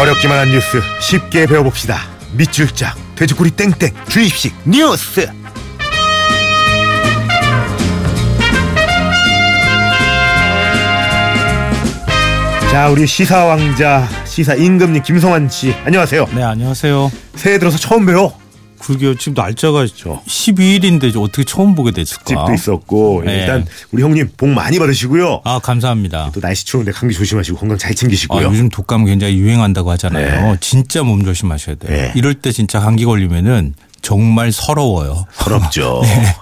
어렵기만 한 뉴스 쉽게 배워봅시다. 밑줄짝 돼지꼬리 땡땡 주입식 뉴스. 자 우리 시사 왕자 시사 임금님 김성환 씨 안녕하세요. 네, 안녕하세요. 새해 들어서 처음 봬요. 그게 지금 날짜가 12일인데 어떻게 처음 보게 됐을까? 집도 있었고 네. 일단 우리 형님 복 많이 받으시고요. 아, 감사합니다. 또 날씨 추운데 감기 조심하시고 건강 잘 아, 챙기시고요. 요즘 독감 굉장히 유행한다고 하잖아요. 네. 진짜 몸 조심하셔야 돼요. 네. 이럴 때 진짜 감기 걸리면은 정말 서러워요. 서럽죠. 네.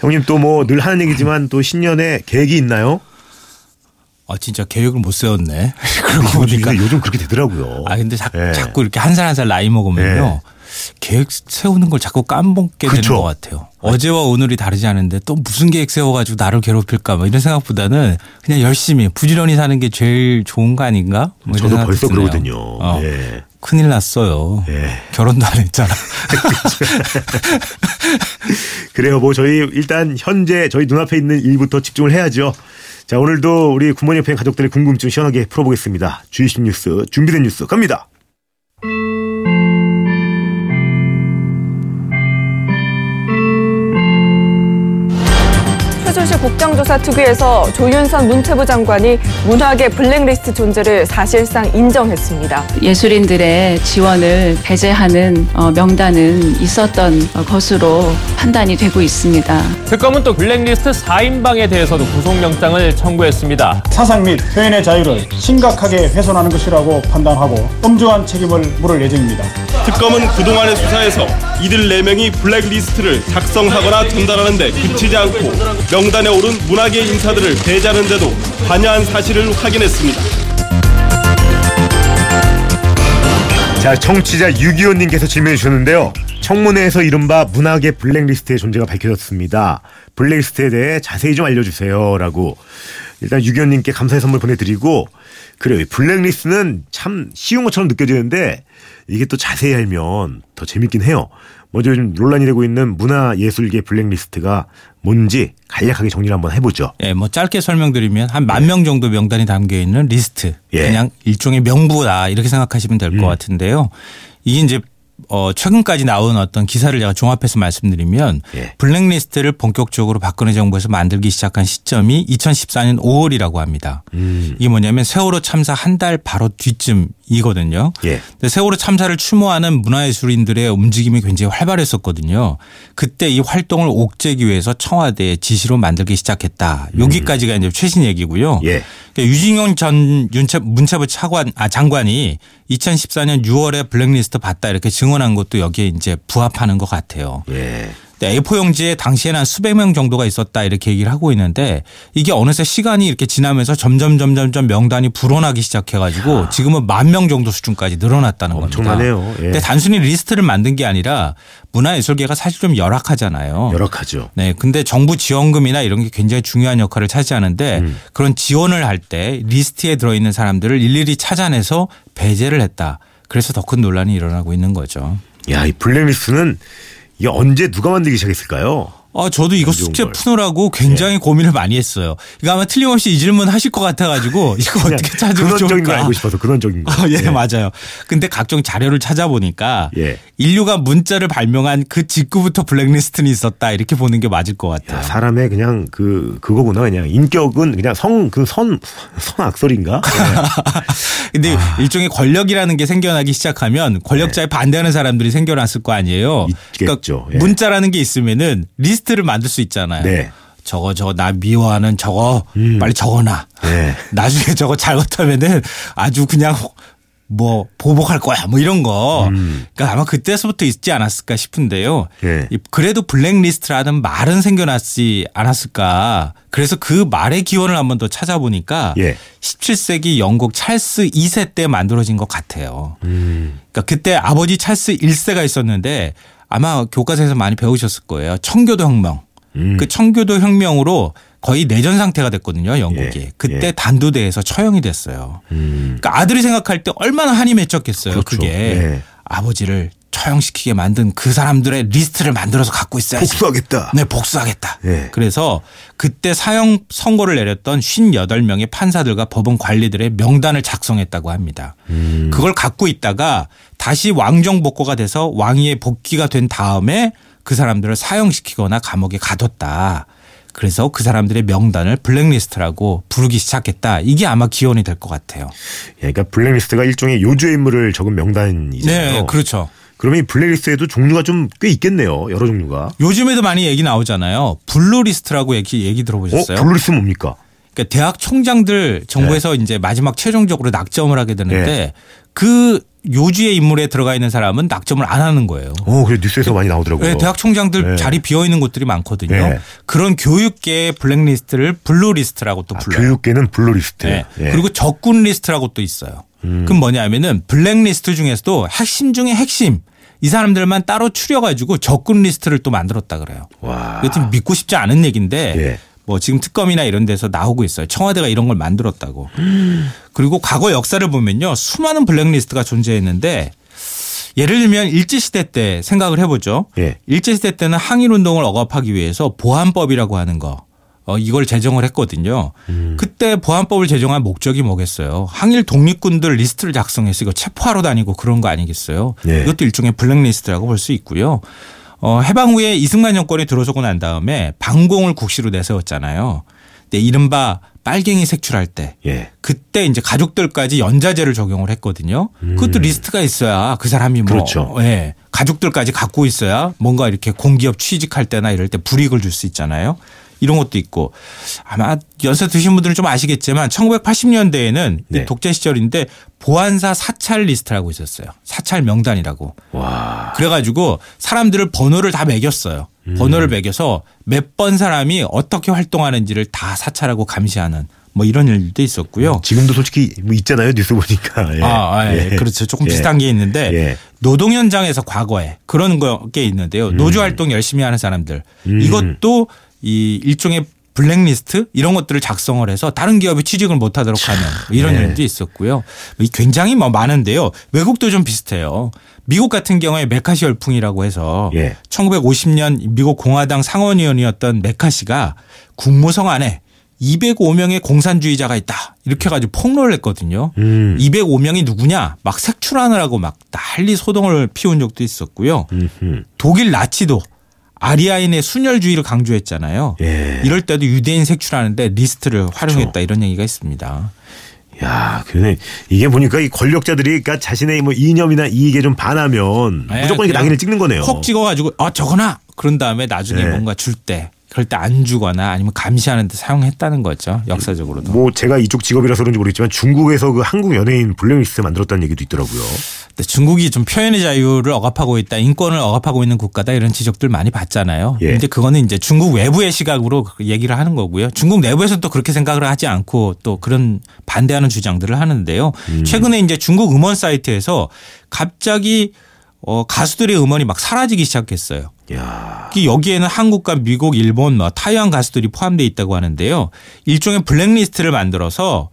형님 또 뭐 늘 하는 얘기지만 또 신년에 계획이 있나요? 아, 진짜 계획을 못 세웠네. 그러고 요즘, 보니까. 요즘 그렇게 되더라고요. 아, 근데 자, 네. 자꾸 이렇게 한 살 한 살 나이 먹으면요. 네. 계획 세우는 걸 자꾸 까먹게 그쵸. 되는 것 같아요. 어제와 오늘이 다르지 않은데 또 무슨 계획 세워가지고 나를 괴롭힐까 뭐 이런 생각보다는 그냥 열심히 부지런히 사는 게 제일 좋은 거 아닌가? 뭐 저도 벌써 드네요. 그러거든요. 어. 예. 큰일 났어요. 예. 결혼도 안 했잖아. 그래요. 뭐 저희 일단 현재 저희 눈앞에 있는 일부터 집중을 해야죠. 자 오늘도 우리 구몬 옆에 가족들의 궁금증 시원하게 풀어보겠습니다. 주이십 뉴스 준비된 뉴스 갑니다. 국정조사 특위에서 조윤선 문체부 장관이 문학의 블랙리스트 존재를 사실상 인정했습니다. 예술인들의 지원을 배제하는 어, 명단은 있었던 어, 것으로 판단이 되고 있습니다. 특검은 또 블랙리스트 4인방에 대해서도 구속영장을 청구했습니다. 사상 및 표현의 자유를 심각하게 훼손하는 것이라고 판단하고 엄중한 책임을 물을 예정입니다. 특검은 그동안의 수사에서 이들 4명이 블랙리스트를 작성하거나 전달하는 데 그치지 않고 명단에 오른 문학의 인사들을 배제하는 데도 관여한 사실을 확인했습니다. 자 청취자 625님께서 질문해 주셨는데요. 청문회에서 이른바 문학의 블랙리스트의 존재가 밝혀졌습니다. 블랙리스트에 대해 자세히 좀 알려주세요 라고 일단 625님께 감사의 선물 보내드리고 그래요. 이 블랙리스트는 참 쉬운 것처럼 느껴지는데 이게 또 자세히 알면 더 재밌긴 해요. 먼저 요즘 논란이 되고 있는 문화예술계 블랙리스트가 뭔지 간략하게 정리를 한번 해보죠. 예, 뭐 짧게 설명드리면 한 만 명 정도 명단이 담겨 있는 리스트. 예. 그냥 일종의 명부다 이렇게 생각하시면 될것 음. 같은데요. 이게 이제 어 최근까지 나온 어떤 기사를 제가 종합해서 말씀드리면 예. 블랙리스트를 본격적으로 박근혜 정부에서 만들기 시작한 시점이 2014년 5월이라고 합니다. 음. 이게 뭐냐면 세월호 참사 한 달 바로 뒤쯤 이거든요. 예. 근데 세월호 참사를 추모하는 문화예술인들의 움직임이 굉장히 활발했었거든요. 그때 이 활동을 옥죄기 위해서 청와대의 지시로 만들기 시작했다. 여기까지가 이제 최신 얘기고요. 예. 그러니까 유진룡 전 윤체, 문체부 차관, 아, 장관이 2014년 6월에 블랙리스트 봤다 이렇게 증언한 것도 여기에 이제 부합하는 것 같아요. 예. 네, A4 용지에 당시에는 한 수백 명 정도가 있었다 이렇게 얘기를 하고 있는데 이게 어느새 시간이 이렇게 지나면서 점점 점점 점 명단이 불어나기 시작해가지고 지금은 만 명 정도 수준까지 늘어났다는 겁니다. 엄청나네요. 예. 근데 단순히 리스트를 만든 게 아니라 문화예술계가 사실 좀 열악하잖아요. 열악하죠. 네, 근데 정부 지원금이나 이런 게 굉장히 중요한 역할을 차지하는데 음. 그런 지원을 할 때 리스트에 들어있는 사람들을 일일이 찾아내서 배제를 했다. 그래서 더 큰 논란이 일어나고 있는 거죠. 야, 이 블랙리스트는 이게 언제 누가 만들기 시작했을까요? 아, 저도 이거 숙제 걸. 푸느라고 굉장히 고민을 많이 했어요. 이거 아마 틀림없이 이 질문 하실 것 같아가지고 이거 어떻게 찾으면 근원적인 걸 좋을까? 알고 싶어서 근원적인 거. 아, 예, 맞아요. 근데 각종 자료를 찾아보니까 예. 인류가 문자를 발명한 그 직후부터 블랙리스트는 있었다 이렇게 보는 게 맞을 것 같아요. 야, 사람의 그냥 그 그거구나 그냥 인격은 그냥 성 그 선 선악설인가? 근데 아. 일종의 권력이라는 게 생겨나기 시작하면 권력자에 반대하는 사람들이 생겨났을 거 아니에요. 네. 있겠죠. 예. 문자라는 게 있으면은 리스트를 만들 수 있잖아요. 네. 저거 저거 나 미워하는 저거 음. 빨리 적어놔. 네. 나중에 저거 잘못하면은 아주 그냥 뭐 보복할 거야 뭐 이런 거. 그러니까 아마 그때서부터 있지 않았을까 싶은데요. 음. 예. 이 그래도 블랙리스트라는 말은 생겨났지 않았을까. 그래서 그 말의 기원을 한번 더 찾아보니까 예. 17세기 영국 찰스 2세 때 만들어진 것 같아요. 음. 그러니까 그때 아버지 찰스 1세가 있었는데 아마 교과서에서 많이 배우셨을 거예요. 청교도 혁명. 음. 그 청교도 혁명으로 거의 내전 상태가 됐거든요, 영국이. 예, 그때 예. 단두대에서 처형이 됐어요. 음. 그러니까 아들이 생각할 때 얼마나 한이 맺혔겠어요, 그렇죠. 그게 예. 아버지를 처형시키게 만든 그 사람들의 리스트를 만들어서 갖고 있어야지. 복수하겠다. 네, 복수하겠다. 예. 그래서 그때 사형 선고를 내렸던 58명의 판사들과 법원 관리들의 명단을 작성했다고 합니다. 음. 그걸 갖고 있다가 다시 왕정 복고가 돼서 왕위에 복귀가 된 다음에 그 사람들을 사형시키거나 감옥에 가뒀다. 그래서 그 사람들의 명단을 블랙리스트라고 부르기 시작했다. 이게 아마 기원이 될 것 같아요. 예, 그러니까 블랙리스트가 일종의 요주의 인물을 적은 명단이잖아요. 네, 그렇죠. 그러면 이 블랙리스트에도 종류가 좀 꽤 있겠네요. 여러 종류가. 요즘에도 많이 얘기 나오잖아요. 블루리스트라고 얘기, 얘기 어, 들어보셨어요? 블루리스트 뭡니까? 그러니까 대학 총장들 정부에서 네. 이제 마지막 최종적으로 낙점을 하게 되는데 그 요주의 인물에 들어가 있는 사람은 낙점을 안 하는 거예요. 어, 그래 뉴스에서 많이 나오더라고요. 네, 대학 총장들 네. 자리 비어 있는 곳들이 많거든요. 네. 그런 교육계의 블랙리스트를 블루리스트라고 또 아, 불러요. 교육계는 블루리스트. 네. 예. 그리고 적군 리스트라고 또 있어요. 음. 그럼 뭐냐면은 블랙리스트 중에서도 핵심 중에 핵심 이 사람들만 따로 추려가지고 적군 리스트를 또 만들었다 그래요. 와. 좀 믿고 싶지 않은 얘기인데 예. 뭐 지금 특검이나 이런 데서 나오고 있어요. 청와대가 이런 걸 만들었다고. 그리고 과거 역사를 보면요. 수많은 블랙리스트가 존재했는데 예를 들면 일제시대 때 생각을 해보죠. 예. 일제시대 때는 항일운동을 억압하기 위해서 보안법이라고 하는 거. 어, 이걸 제정을 했거든요. 그때 보안법을 제정한 목적이 뭐겠어요? 항일 독립군들 리스트를 작성해서 이거 체포하러 다니고 그런 거 아니겠어요? 네. 이것도 일종의 블랙리스트라고 볼 수 있고요. 어, 해방 후에 이승만 정권이 들어서고 난 다음에 반공을 국시로 내세웠잖아요. 근데 이른바 빨갱이 색출할 때 예. 그때 이제 가족들까지 연좌제를 적용을 했거든요. 그것도 리스트가 있어야 그 사람이 뭐 음. 그렇죠. 예. 가족들까지 갖고 있어야 뭔가 이렇게 공기업 취직할 때나 이럴 때 불이익을 줄 수 있잖아요. 이런 것도 있고 아마 연세 드신 분들은 좀 아시겠지만 1980년대에는 네. 독재 시절인데 보안사 사찰 리스트라고 있었어요. 사찰 명단이라고. 와. 그래가지고 사람들을 번호를 다 매겼어요. 음. 번호를 매겨서 몇 번 사람이 어떻게 활동하는지를 다 사찰하고 감시하는 뭐 이런 일도 있었고요. 지금도 솔직히 뭐 있잖아요. 뉴스 보니까. 예. 아, 아, 예. 예. 그렇죠. 조금 예. 비슷한 게 있는데 예. 노동 현장에서 과거에 그런 게 있는데요. 노조 활동 열심히 하는 사람들 이것도 이 일종의 블랙리스트 이런 것들을 작성을 해서 다른 기업에 취직을 못하도록 하는 이런 네. 일도 있었고요. 이 굉장히 뭐 많은데요. 외국도 좀 비슷해요. 미국 같은 경우에 메카시 열풍이라고 해서 예. 1950년 미국 공화당 상원의원이었던 메카시가 국무성 안에 205명의 공산주의자가 있다. 이렇게 해가지고 폭로를 했거든요. 음. 205명이 누구냐? 막 색출하느라고 막 난리 소동을 피운 적도 있었고요. 음흠. 독일 나치도 아리아인의 순혈주의를 강조했잖아요. 예. 이럴 때도 유대인 색출하는데 리스트를 활용했다 이런 얘기가 있습니다. 야, 그러네. 이게 보니까 이 권력자들이 그러니까 자신의 뭐 이념이나 이익에 좀 반하면 네, 무조건 이렇게 낙인을 찍는 거네요. 콕 찍어가지고 아 저거나 그런 다음에 나중에 네. 뭔가 줄 때 그럴 때 안 주거나 아니면 감시하는 데 사용했다는 거죠. 역사적으로도. 뭐 제가 이쪽 직업이라서 그런지 모르겠지만 중국에서 그 한국 연예인 블랙리스트 만들었다는 얘기도 있더라고요. 중국이 좀 표현의 자유를 억압하고 있다, 인권을 억압하고 있는 국가다 이런 지적들 많이 받잖아요. 예. 근데 그거는 이제 중국 외부의 시각으로 그 얘기를 하는 거고요. 중국 내부에서 또 그렇게 생각을 하지 않고 또 그런 반대하는 주장들을 하는데요. 최근에 이제 중국 음원 사이트에서 갑자기 어, 가수들의 음원이 막 사라지기 시작했어요. 야. 여기에는 한국과 미국, 일본, 뭐 타이완 가수들이 포함되어 있다고 하는데요. 일종의 블랙리스트를 만들어서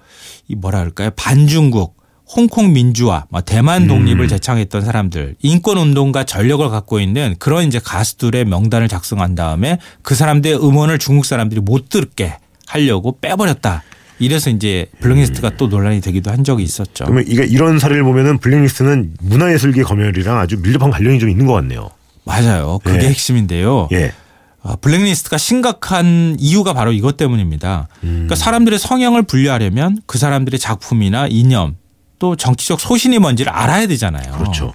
이 뭐라 그럴까요? 반중국, 홍콩 민주화, 뭐 대만 독립을 제창했던 사람들, 인권 운동가 전력을 갖고 있는 그런 이제 가수들의 명단을 작성한 다음에 그 사람들의 음원을 중국 사람들이 못 듣게 하려고 빼버렸다. 이래서 이제 블랙리스트가 또 논란이 되기도 한 적이 있었죠. 그러면 이게 이런 사례를 보면은 블랙리스트는 문화예술계 검열이랑 아주 밀접한 관련이 좀 있는 것 같네요. 맞아요. 그게 예. 핵심인데요. 예. 아, 블랙리스트가 심각한 이유가 바로 이것 때문입니다. 음. 그러니까 사람들의 성향을 분류하려면 그 사람들의 작품이나 이념 또 정치적 소신이 뭔지를 알아야 되잖아요. 그렇죠.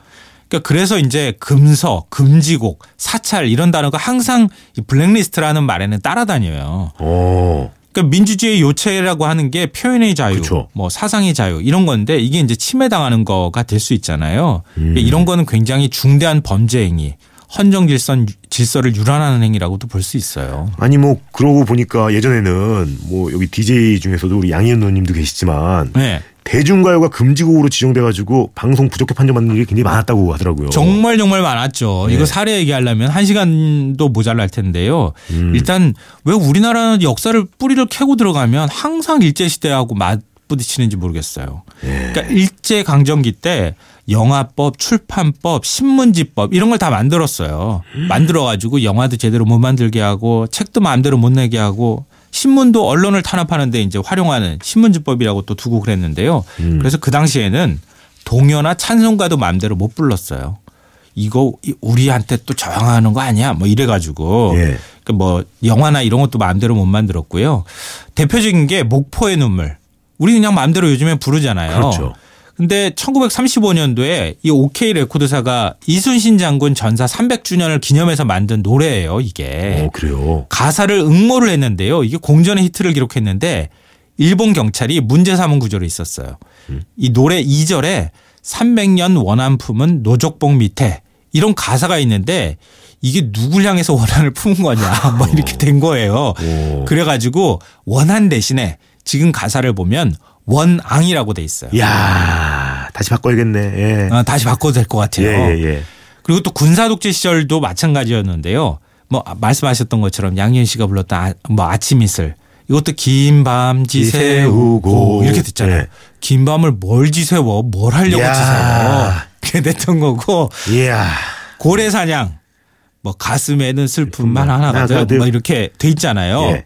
그러니까 그래서 이제 금서, 금지곡, 사찰 이런 단어가 항상 이 블랙리스트라는 말에는 따라다녀요. 오. 그러니까 민주주의 요체라고 하는 게 표현의 자유, 그쵸. 뭐 사상의 자유 이런 건데 이게 이제 침해당하는 거가 될 수 있잖아요. 음. 그러니까 이런 거는 굉장히 중대한 범죄 행위, 헌정 질서 질서를 유란하는 행위라고도 볼 수 있어요. 아니 뭐 그러고 보니까 예전에는 뭐 여기 DJ 중에서도 우리 양희은 누님도 계시지만 네. 대중가요가 금지곡으로 지정돼 가지고 방송 부적격 판정받는 일이 굉장히 많았다고 하더라고요. 정말 정말 많았죠. 네. 이거 사례 얘기하려면 한 시간도 모자랄 텐데요. 음. 일단 왜 우리나라는 역사를 뿌리를 캐고 들어가면 항상 일제 시대하고 맞 맞부딪히는지 모르겠어요. 그러니까 일제 강점기 때 영화법, 출판법, 신문지법 이런 걸 다 만들었어요. 만들어 가지고 영화도 제대로 못 만들게 하고 책도 마음대로 못 내게 하고 신문도 언론을 탄압하는데 이제 활용하는 신문지법이라고 또 두고 그랬는데요. 그래서 그 당시에는 동요나 찬송가도 마음대로 못 불렀어요. 이거 우리한테 또 저항하는 거 아니야? 뭐 이래가지고 예. 그뭐 영화나 이런 것도 마음대로 못 만들었고요. 대표적인 게 목포의 눈물. 우리 그냥 마음대로 요즘에 부르잖아요. 그렇죠. 근데 1935년도에 이 OK 레코드사가 이순신 장군 전사 300주년을 기념해서 만든 노래예요, 이게. 어, 그래요. 가사를 응모를 했는데요. 이게 공전의 히트를 기록했는데 일본 경찰이 문제 삼은 구절이 있었어요. 이 노래 2절에 300년 원한 품은 노적봉 밑에 이런 가사가 있는데 이게 누굴 향해서 원한을 품은 거냐 뭐 이렇게 된 거예요. 오. 그래가지고 원한 대신에 지금 가사를 보면 원앙이라고 돼 있어요. 야 다시 바꿔야겠네. 예. 아, 다시 바꿔도 될 것 같아요. 예, 예, 예. 그리고 또 군사 독재 시절도 마찬가지였는데요. 뭐 말씀하셨던 것처럼 양현 씨가 불렀던 아, 뭐 아침 이슬 이것도 긴 밤 지새우고. 이렇게 됐잖아요. 예. 긴 밤을 뭘 지새워 뭘 하려고 야. 지새워 그게 됐던 거고 이야. 고래 사냥 뭐 가슴에는 슬픔만 하나 가득. 뭐 이렇게 돼 있잖아요. 예.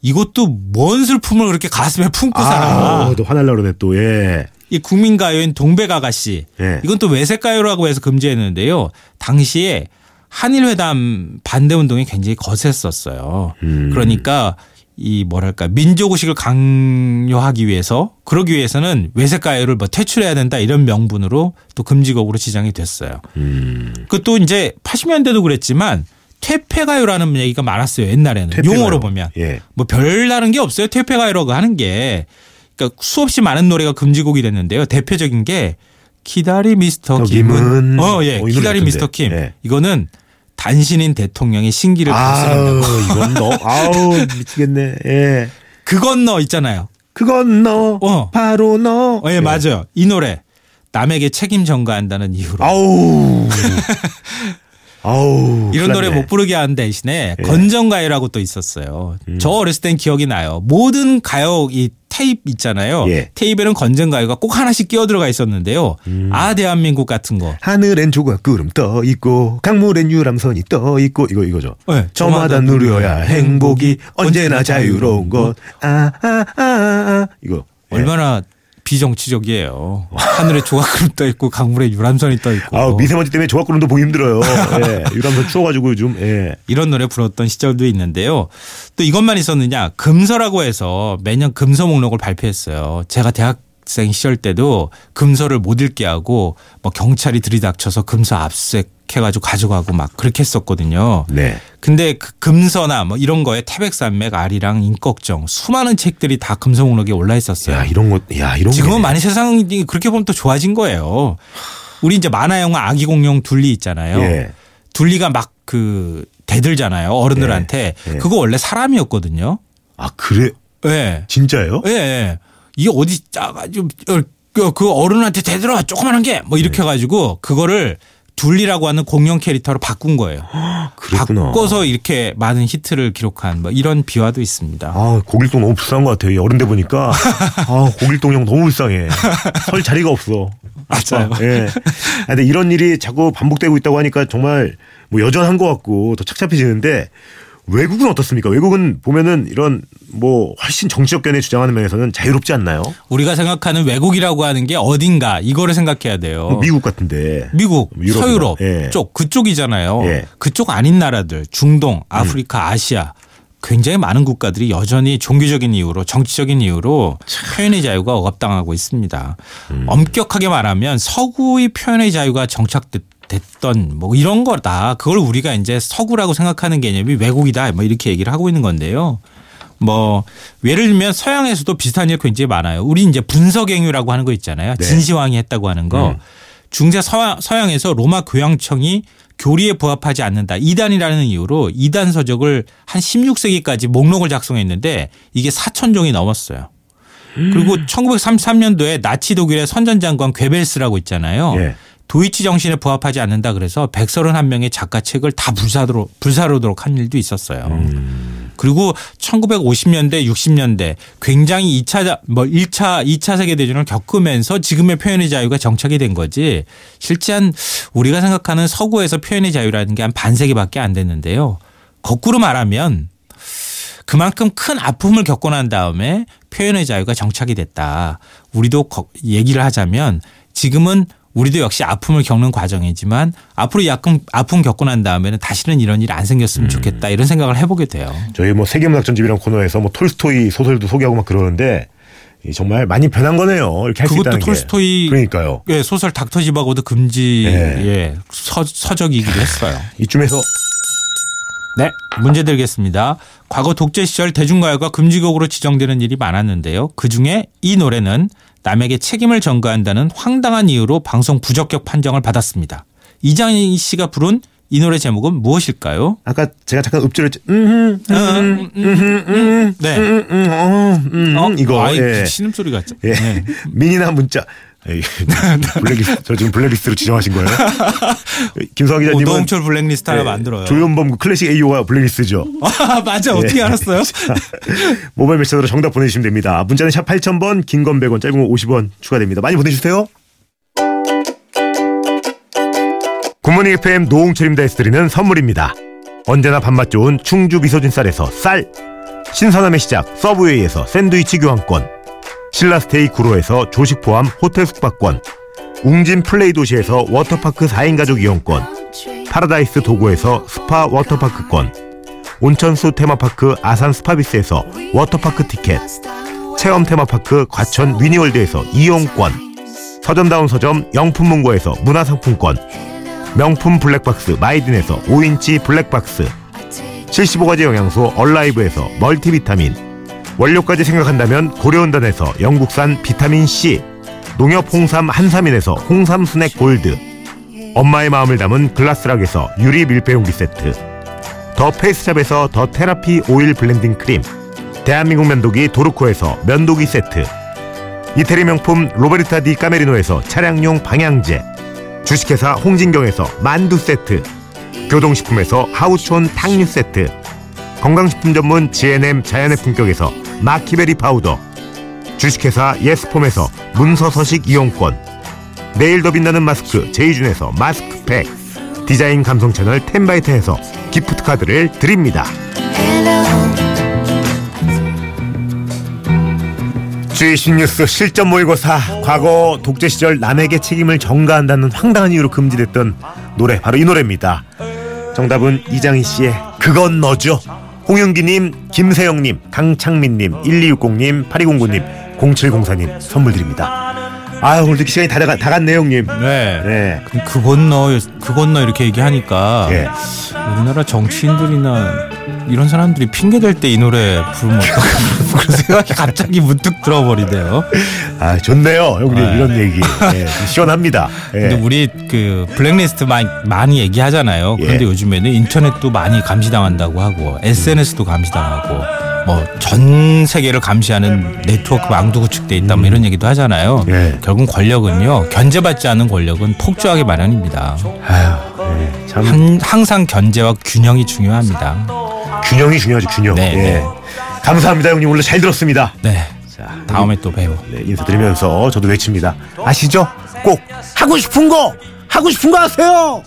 이것도 뭔 슬픔을 그렇게 가슴에 품고 살아. 아, 또 화날라 그러네 또. 예. 이 국민가요인 동백아가씨 예. 이건 또 외색가요라고 해서 금지했는데요. 당시에 한일회담 반대 운동이 굉장히 거셌었어요. 음. 그러니까 이 뭐랄까 민족의식을 강요하기 위해서 그러기 위해서는 외색가요를 뭐 퇴출해야 된다 이런 명분으로 또 금지곡으로 지정이 됐어요. 음. 그또 이제 80년대도 그랬지만 퇴폐가요라는 얘기가 많았어요 옛날에는 퇴폐가요. 용어로 보면 예. 뭐 별다른 게 없어요. 퇴폐가요라고 하는 게. 그러니까 수없이 많은 노래가 금지곡이 됐는데요. 대표적인 게 기다리 미스터 더 김은 김은. 어, 예. 어, 기다리. 미스터 킴. 예. 이거는 단신인 대통령의 신기를 아우, 거스른다고. 이건 너, 아우, 미치겠네. 예. 그건 너 있잖아요. 그건 너, 어. 바로 너. 어, 예, 맞아요. 이 노래. 남에게 책임 전가한다는 이유로. 아우. 아우. 이런 노래. 못 부르게 하는 대신에 예. 건전가요라고 또 있었어요. 음. 저 어렸을 땐 기억이 나요. 모든 가요 이 테이프 있잖아요. 예. 테이프에는 건전가요가 꼭 하나씩 끼어 들어가 있었는데요. 음. 아 대한민국 같은 거. 하늘엔 조각구름 떠 있고 강물엔 유람선이 떠 있고 이거 이거죠. 네, 저마다 누려야 행복이 언제나 자유로운 것. 아아아 아. 이거. 예. 얼마나 비정치적이에요. 하늘에 조각구름 떠 있고 강물에 유람선이 떠 있고. 아우 미세먼지 때문에 조각구름도 보기 힘들어요. 예. 유람선 추워가지고 요즘. 예. 이런 노래 불렀던 시절도 있는데요. 또 이것만 있었느냐. 금서라고 해서 매년 금서 목록을 발표했어요. 제가 대학 생 시절 때도 금서를 못 읽게 하고 뭐 경찰이 들이닥쳐서 금서 압수해가지고 가져가고 막 그렇게 했었거든요. 네. 근데 그 금서나 뭐 이런 거에 태백산맥, 아리랑, 인꺽정 수많은 책들이 다 금서 목록에 올라 있었어요. 야 이런 것. 야 이런. 지금은 게. 많이 세상이 그렇게 보면 또 좋아진 거예요. 우리 이제 만화 영화 아기 공룡 둘리 있잖아요. 예. 둘리가 막 그 대들잖아요. 어른들한테. 예, 예. 그거 원래 사람이었거든요. 아 그래. 예. 진짜요? 예. 예. 이게 어디 짜가지고 그- 그 어른한테 대들어 조그만한 게 뭐 이렇게 네. 해가지고 그거를 둘리라고 하는 공룡 캐릭터로 바꾼 거예요. 그랬구나. 바꿔서 이렇게 많은 히트를 기록한 뭐 이런 비화도 있습니다. 아, 고길동 너무 불쌍한 것 같아요. 이 어른 돼 보니까. 아, 고길동 형 너무 불쌍해. 설 자리가 없어. 맞아요. 예. 아, 근데 이런 일이 자꾸 반복되고 있다고 하니까 정말 뭐 여전한 것 같고 더 착잡해지는데 외국은 어떻습니까? 외국은 보면은 이런 뭐 훨씬 정치적 견해 주장하는 면에서는 자유롭지 않나요? 우리가 생각하는 외국이라고 하는 게 어딘가 이거를 생각해야 돼요. 뭐 미국 같은데. 미국, 유럽이나. 서유럽 예. 쪽 그쪽이잖아요. 예. 그쪽 아닌 나라들, 중동, 아프리카, 아시아 굉장히 많은 국가들이 여전히 종교적인 이유로 정치적인 이유로 표현의 자유가 억압당하고 있습니다. 음. 엄격하게 말하면 서구의 표현의 자유가 정착됐 던 뭐 이런 거다. 그걸 우리가 이제 서구라고 생각하는 개념이 외국이다. 뭐 이렇게 얘기를 하고 있는 건데요. 뭐 예를 들면 서양에서도 비슷한 일 굉장히 많아요. 우리 이제 분서갱유라고 하는 거 있잖아요. 네. 진시황이 했다고 하는 거. 음. 중세 서양, 서양 에서 로마 교황청이 교리에 부합하지 않는다. 이단이라는 이유로 이단 서적을 한 16세기까지 목록을 작성했는데 이게 4천 종이 넘었어요. 그리고 1933년도에 나치 독일의 선전 장관 괴벨스라고 있잖아요. 예. 도이치 정신에 부합하지 않는다 그래서 131명의 작가 책을 다 불사도록, 불사르도록 한 일도 있었어요. 그리고 1950년대, 60년대 굉장히 2차 뭐 1차, 2차 세계 대전을 겪으면서 지금의 표현의 자유가 정착이 된 거지. 실제 한 우리가 생각하는 서구에서 표현의 자유라는 게 한 반세기밖에 안 됐는데요. 거꾸로 말하면 그만큼 큰 아픔을 겪고 난 다음에 표현의 자유가 정착이 됐다. 우리도 얘기를 하자면 지금은 우리도 역시 아픔을 겪는 과정이지만 앞으로 약간 아픔 겪고 난 다음에는 다시는 이런 일이 안 생겼으면 좋겠다 이런 생각을 해보게 돼요. 저희 뭐 세계문학 전집이란 코너에서 뭐 톨스토이 소설도 소개하고 막 그러는데 정말 많이 변한 거네요. 이렇게 할 수 있다는 그것도 톨스토이 그러니까요. 예, 소설 닥터 지바고도 금지 예. 예, 서, 서적이기도 했어요. 이쯤에서 네, 문제 드리겠습니다. 과거 독재 시절 대중가요가 금지곡으로 지정되는 일이 많았는데요. 그 중에 이 노래는 남에게 책임을 전가한다는 황당한 이유로 방송 부적격 판정을 받았습니다. 이장희 씨가 부른 이 노래 제목은 무엇일까요? 아까 제가 잠깐 읍조했죠. 음, 음, 음, 음, 음, 네. 음, 음, 어, 음, 어? 이거 아이, 예. 신음 소리 같죠? 예. 네. 미니나 문자. 에이, 블랙리스트, 저 지금 블랙리스트로 지정하신 거예요? 김성환 기자님은 오동철 블랙리스트 하나 예, 만들어요. 조현범 그 클래식 AO가 블랙리스트죠. 아, 맞아. 어떻게 알았어요? 모바일 메시지로 정답 보내주시면 됩니다. 문자는 샵 8000번, 긴 건 100원, 짧은 건 50원 추가됩니다. 많이 보내주세요. 굿모닝 FM 노홍철입니다. 에서 드리는 선물입니다. 언제나 밥맛 좋은 충주 미소진 쌀에서 쌀 신선함의 시작 서브웨이에서 샌드위치 교환권 신라스테이 구로에서 조식 포함 호텔 숙박권 웅진 플레이 도시에서 워터파크 4인 가족 이용권 파라다이스 도고에서 스파 워터파크권 온천수 테마파크 아산 스파비스에서 워터파크 티켓 체험 테마파크 과천 위니월드에서 이용권 서점다운 서점 영풍문고에서 문화상품권 명품 블랙박스 마이딘에서 5인치 블랙박스 75가지 영양소 얼라이브에서 멀티비타민 원료까지 생각한다면 고려은단에서 영국산 비타민C 농협 홍삼 한삼인에서 홍삼 스낵 골드 엄마의 마음을 담은 글라스락에서 유리 밀폐용기 세트 더 페이스샵에서 더 테라피 오일 블렌딩 크림 대한민국 면도기 도르코에서 면도기 세트 이태리 명품 로베르타 디 까메리노에서 차량용 방향제 주식회사 홍진경에서 만두 세트 교동식품에서 하누촌 탕류 세트 건강식품 전문 GNM 자연의 품격에서 마키베리 파우더. 주식회사 예스폼에서 문서서식 이용권. 내일 더 빛나는 마스크 제이준에서 마스크팩. 디자인 감성 채널 텐바이트에서 기프트 카드를 드립니다. 주이신 뉴스 실전 모의고사. 과거 독재 시절 남에게 책임을 전가한다는 황당한 이유로 금지됐던 노래 바로 이 노래입니다. 정답은 이장희 씨의 그건 너죠. 홍윤기님, 김세영님, 강창민님, 1260님, 8209님, 0704님 선물 드립니다. 아 오늘 시간이 다, 다, 다 갔네요 형님. 네. 네. 그럼 그 건너 그 건너 이렇게 얘기하니까 예. 우리나라 정치인들이나 이런 사람들이 핑계 댈 때 이 노래 부르면 그런 생각이 갑자기 문득 들어버리네요. 아 좋네요 형님 네. 이런 얘기 예, 시원합니다. 예. 근데 우리 그 블랙리스트 많이, 많이 얘기하잖아요. 그런데 예. 요즘에는 인터넷도 많이 감시당한다고 하고 SNS도 감시당하고 뭐 전 세계를 감시하는 네트워크 망도 구축돼 있다 뭐 이런 얘기도 하잖아요. 예. 결국 권력은요 견제받지 않은 권력은 폭주하기 마련입니다. 아유, 예, 참 한- 항상 견제와 균형이 중요합니다. 균형이 중요하죠 균형. 네, 예. 네. 감사합니다 형님 오늘 잘 들었습니다. 네. 자, 다음에 또 봬요. 네, 인사드리면서 저도 외칩니다. 아시죠? 꼭 하고 싶은 거 하고 싶은 거 하세요.